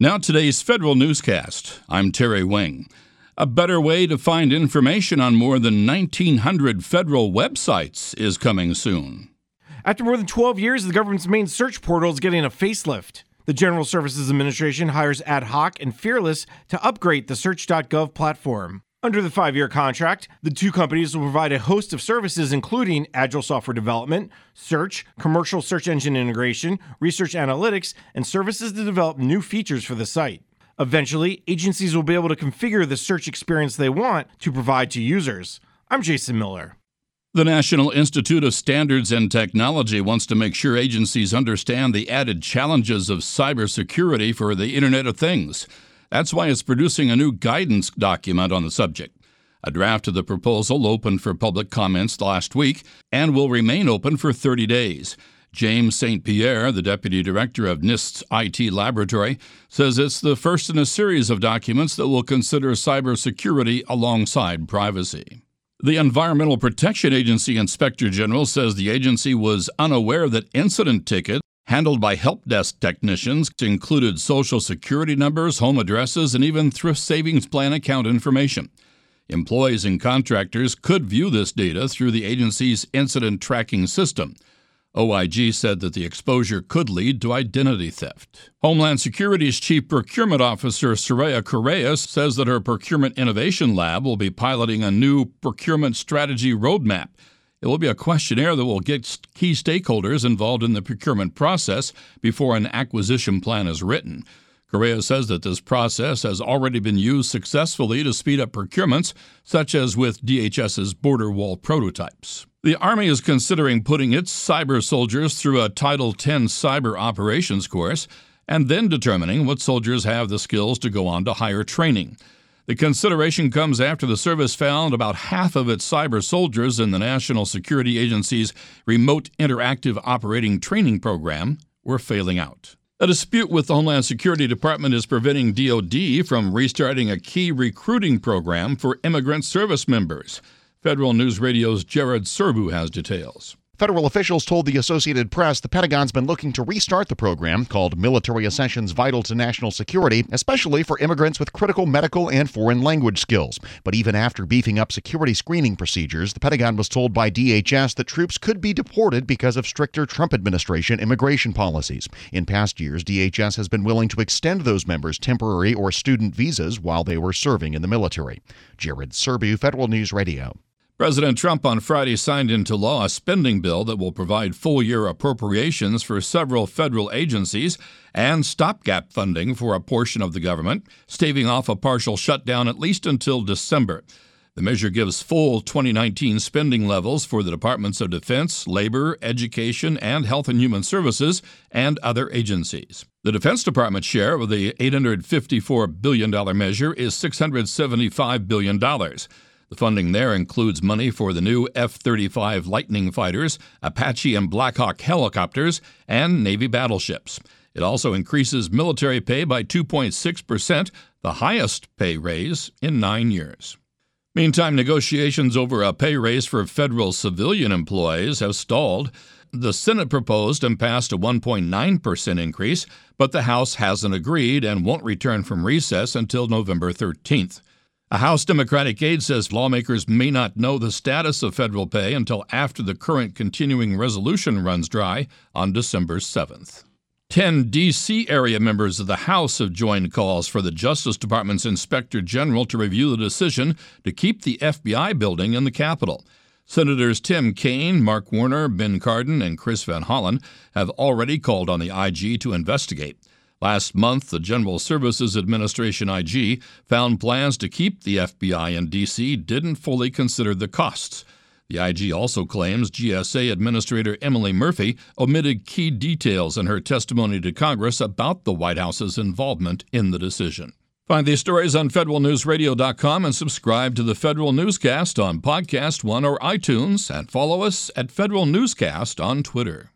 Now, today's Federal Newscast. I'm Terry Wing. A better way to find information on more than 1,900 federal websites is coming soon. After more than 12 years, the government's main search portal is getting a facelift. The General Services Administration hires Ad Hoc and Fearless to upgrade the Search.gov platform. Under the five year contract, the two companies will provide a host of services, including agile software development, search, commercial search engine integration, research analytics, and services to develop new features for the site. Eventually, agencies will be able to configure the search experience they want to provide to users. I'm Jason Miller. The National Institute of Standards and Technology wants to make sure agencies understand the added challenges of cybersecurity for the Internet of Things. That's why it's producing a new guidance document on the subject. A draft of the proposal opened for public comments last week and will remain open for 30 days. James St. Pierre, the deputy director of NIST's IT laboratory, says it's the first in a series of documents that will consider cybersecurity alongside privacy. The Environmental Protection Agency Inspector General says the agency was unaware that incident tickets handled by help desk technicians included social security numbers, home addresses, and even thrift savings plan account information. Employees and contractors could view this data through the agency's incident tracking system. OIG said that the exposure could lead to identity theft. Homeland Security's Chief Procurement Officer Soraya Correa says that her Procurement Innovation Lab will be piloting a new procurement strategy roadmap it will be a questionnaire that will get key stakeholders involved in the procurement process before an acquisition plan is written. Correa says that this process has already been used successfully to speed up procurements, such as with DHS's border wall prototypes. The Army is considering putting its cyber soldiers through a Title X cyber operations course and then determining what soldiers have the skills to go on to higher training. The consideration comes after the service found about half of its cyber soldiers in the National Security Agency's Remote Interactive Operating Training Program were failing out. A dispute with the Homeland Security Department is preventing DoD from restarting a key recruiting program for immigrant service members. Federal News Radio's Jared Serbu has details. Federal officials told the Associated Press the Pentagon's been looking to restart the program called Military Accessions Vital to National Security, especially for immigrants with critical medical and foreign language skills. But even after beefing up security screening procedures, the Pentagon was told by DHS that troops could be deported because of stricter Trump administration immigration policies. In past years, DHS has been willing to extend those members temporary or student visas while they were serving in the military. Jared Serbu, Federal News Radio. President Trump on Friday signed into law a spending bill that will provide full year appropriations for several federal agencies and stopgap funding for a portion of the government, staving off a partial shutdown at least until December. The measure gives full 2019 spending levels for the Departments of Defense, Labor, Education, and Health and Human Services, and other agencies. The Defense Department's share of the $854 billion measure is $675 billion. The funding there includes money for the new F 35 Lightning fighters, Apache and Black Hawk helicopters, and Navy battleships. It also increases military pay by 2.6%, the highest pay raise in nine years. Meantime, negotiations over a pay raise for federal civilian employees have stalled. The Senate proposed and passed a 1.9% increase, but the House hasn't agreed and won't return from recess until November 13th. A House Democratic aide says lawmakers may not know the status of federal pay until after the current continuing resolution runs dry on December 7th. Ten D.C. area members of the House have joined calls for the Justice Department's Inspector General to review the decision to keep the FBI building in the capital. Senators Tim Kaine, Mark Warner, Ben Cardin, and Chris Van Hollen have already called on the IG to investigate. Last month, the General Services Administration IG found plans to keep the FBI in D.C. didn't fully consider the costs. The IG also claims GSA Administrator Emily Murphy omitted key details in her testimony to Congress about the White House's involvement in the decision. Find these stories on federalnewsradio.com and subscribe to the Federal Newscast on Podcast One or iTunes and follow us at Federal Newscast on Twitter.